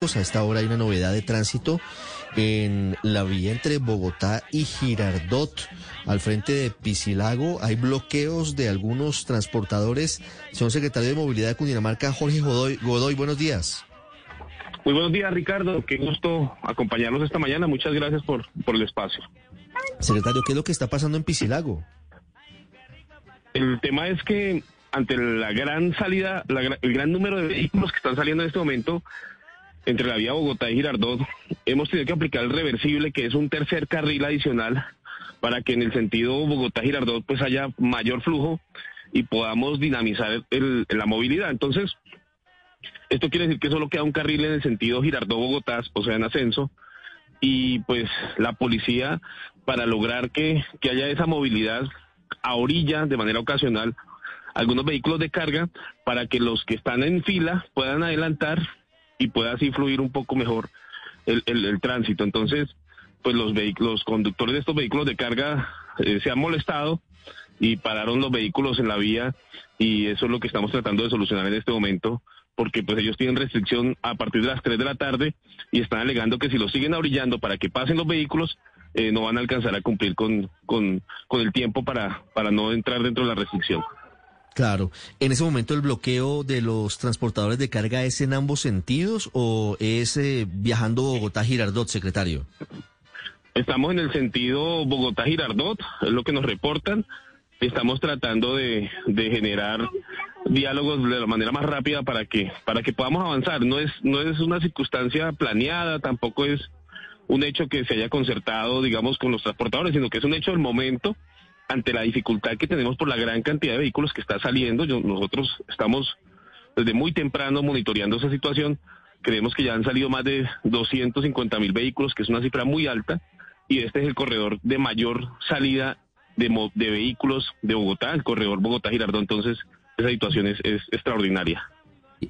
A esta hora hay una novedad de tránsito en la vía entre Bogotá y Girardot, al frente de Piscilago. Hay bloqueos de algunos transportadores. Señor secretario de Movilidad de Cundinamarca, Jorge Godoy, Godoy buenos días. Muy buenos días, Ricardo. Qué gusto acompañarnos esta mañana. Muchas gracias por, por el espacio. Secretario, ¿qué es lo que está pasando en Piscilago? El tema es que ante la gran salida, el gran número de vehículos que están saliendo en este momento, entre la vía Bogotá y Girardot, hemos tenido que aplicar el reversible, que es un tercer carril adicional, para que en el sentido Bogotá-Girardot pues haya mayor flujo y podamos dinamizar la movilidad. Entonces, esto quiere decir que solo queda un carril en el sentido Girardot-Bogotá, o sea, en ascenso, y pues la policía, para lograr que, que haya esa movilidad a orilla de manera ocasional, algunos vehículos de carga, para que los que están en fila puedan adelantar y pueda así fluir un poco mejor el, el, tránsito. Entonces, pues los, los conductores de estos vehículos de carga eh, se han molestado y pararon los vehículos en la vía y eso es lo que estamos tratando de solucionar en este momento porque pues ellos tienen restricción a partir de las 3 de la tarde y están alegando que si lo siguen abrillando para que pasen los vehículos eh, no van a alcanzar a cumplir con, con, con el tiempo para, para no entrar dentro de la restricción. Claro. ¿En ese momento el bloqueo de los transportadores de carga es en ambos sentidos o es eh, viajando Bogotá-Girardot, secretario? Estamos en el sentido Bogotá-Girardot, es lo que nos reportan. Estamos tratando de, generar diálogos de la manera más rápida para que para que podamos avanzar. No es no es una circunstancia planeada, tampoco es un hecho que se haya concertado, digamos, con los transportadores, sino que es un hecho del momento ante la dificultad que tenemos por la gran cantidad de vehículos que está saliendo, nosotros estamos desde muy temprano monitoreando esa situación. Creemos que ya han salido más de 250 mil vehículos, que es una cifra muy alta, y este es el corredor de mayor salida de, de vehículos de Bogotá, el corredor Bogotá-Girardot. Entonces, esa situación es, es extraordinaria.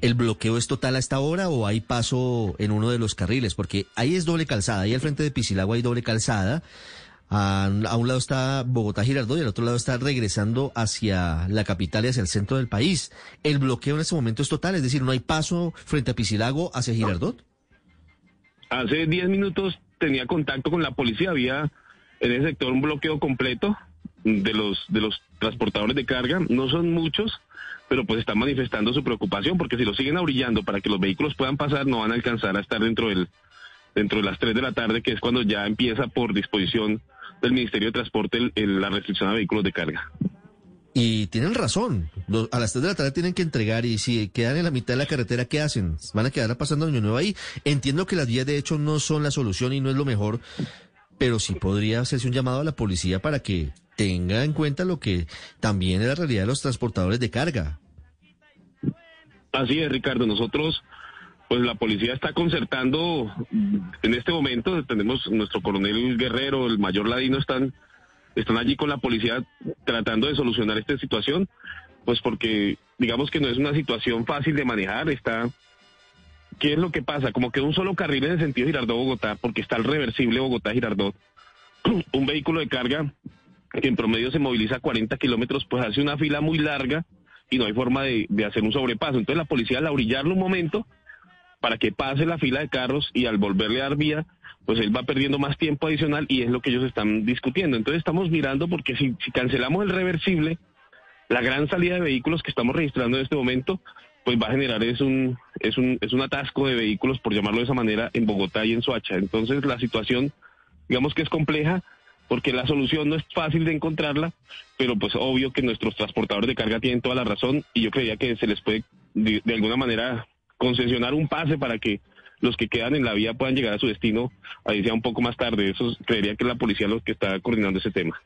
¿El bloqueo es total a esta hora o hay paso en uno de los carriles? Porque ahí es doble calzada, ahí al frente de Pisilagua hay doble calzada. A, un lado está Bogotá Girardot y al otro lado está regresando hacia la capital y hacia el centro del país. El bloqueo en este momento es total, es decir, no hay paso frente a Pisilago hacia Girardot. Hace 10 minutos tenía contacto con la policía, había en ese sector un bloqueo completo de los de los transportadores de carga, no son muchos, pero pues están manifestando su preocupación porque si lo siguen abrillando para que los vehículos puedan pasar no van a alcanzar a estar dentro del dentro de las 3 de la tarde, que es cuando ya empieza por disposición del Ministerio de Transporte la restricción a vehículos de carga. Y tienen razón. a las 3 de la tarde tienen que entregar y si quedan en la mitad de la carretera, ¿qué hacen? Van a quedar pasando año nuevo ahí. Entiendo que las vías de hecho no son la solución y no es lo mejor, pero sí podría hacerse un llamado a la policía para que tenga en cuenta lo que también es la realidad de los transportadores de carga. Así es, Ricardo. Nosotros pues la policía está concertando en este momento, tenemos nuestro coronel Guerrero, el mayor Ladino, están, están allí con la policía tratando de solucionar esta situación, pues porque digamos que no es una situación fácil de manejar, está... ¿Qué es lo que pasa? Como que un solo carril en el sentido Girardot-Bogotá, porque está el reversible Bogotá-Girardot, un vehículo de carga que en promedio se moviliza a 40 kilómetros, pues hace una fila muy larga y no hay forma de, hacer un sobrepaso. Entonces la policía al orillarlo un momento para que pase la fila de carros y al volverle a dar vía, pues él va perdiendo más tiempo adicional y es lo que ellos están discutiendo. Entonces estamos mirando porque si, cancelamos el reversible, la gran salida de vehículos que estamos registrando en este momento, pues va a generar es un, es un, es un atasco de vehículos, por llamarlo de esa manera, en Bogotá y en Soacha. Entonces la situación, digamos que es compleja, porque la solución no es fácil de encontrarla, pero pues obvio que nuestros transportadores de carga tienen toda la razón y yo creía que se les puede de alguna manera concesionar un pase para que los que quedan en la vía puedan llegar a su destino, ahí sea un poco más tarde. Eso creería que la policía lo que está coordinando ese tema.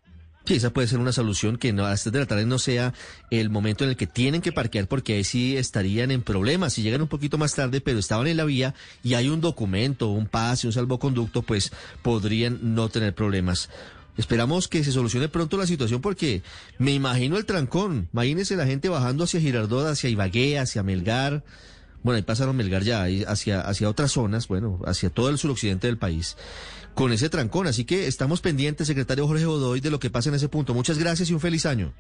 Sí, esa puede ser una solución que no, a las de la tarde no sea el momento en el que tienen que parquear porque ahí sí estarían en problemas. Si llegan un poquito más tarde, pero estaban en la vía y hay un documento, un pase, un salvoconducto, pues podrían no tener problemas. Esperamos que se solucione pronto la situación porque me imagino el trancón. Imagínense la gente bajando hacia Girardot, hacia Ibagué, hacia Melgar. Bueno, ahí pasaron Melgar ya, hacia, hacia otras zonas, bueno, hacia todo el suroccidente del país, con ese trancón. Así que estamos pendientes, secretario Jorge Godoy, de lo que pasa en ese punto. Muchas gracias y un feliz año.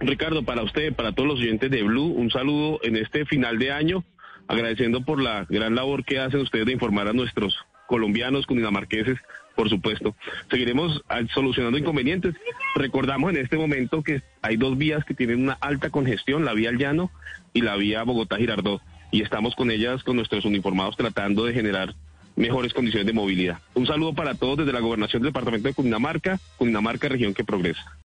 Ricardo, para usted, para todos los oyentes de Blue, un saludo en este final de año. agradeciendo por la gran labor que hacen ustedes de informar a nuestros colombianos, cundinamarqueses, por supuesto. Seguiremos ah, solucionando inconvenientes. Recordamos en este momento que hay dos vías que tienen una alta congestión, la vía al llano y la vía Bogotá-Girardot. Y estamos con ellas, con nuestros uniformados, tratando de generar mejores condiciones de movilidad. Un saludo para todos desde la gobernación del departamento de Cundinamarca, Cundinamarca, región que progresa.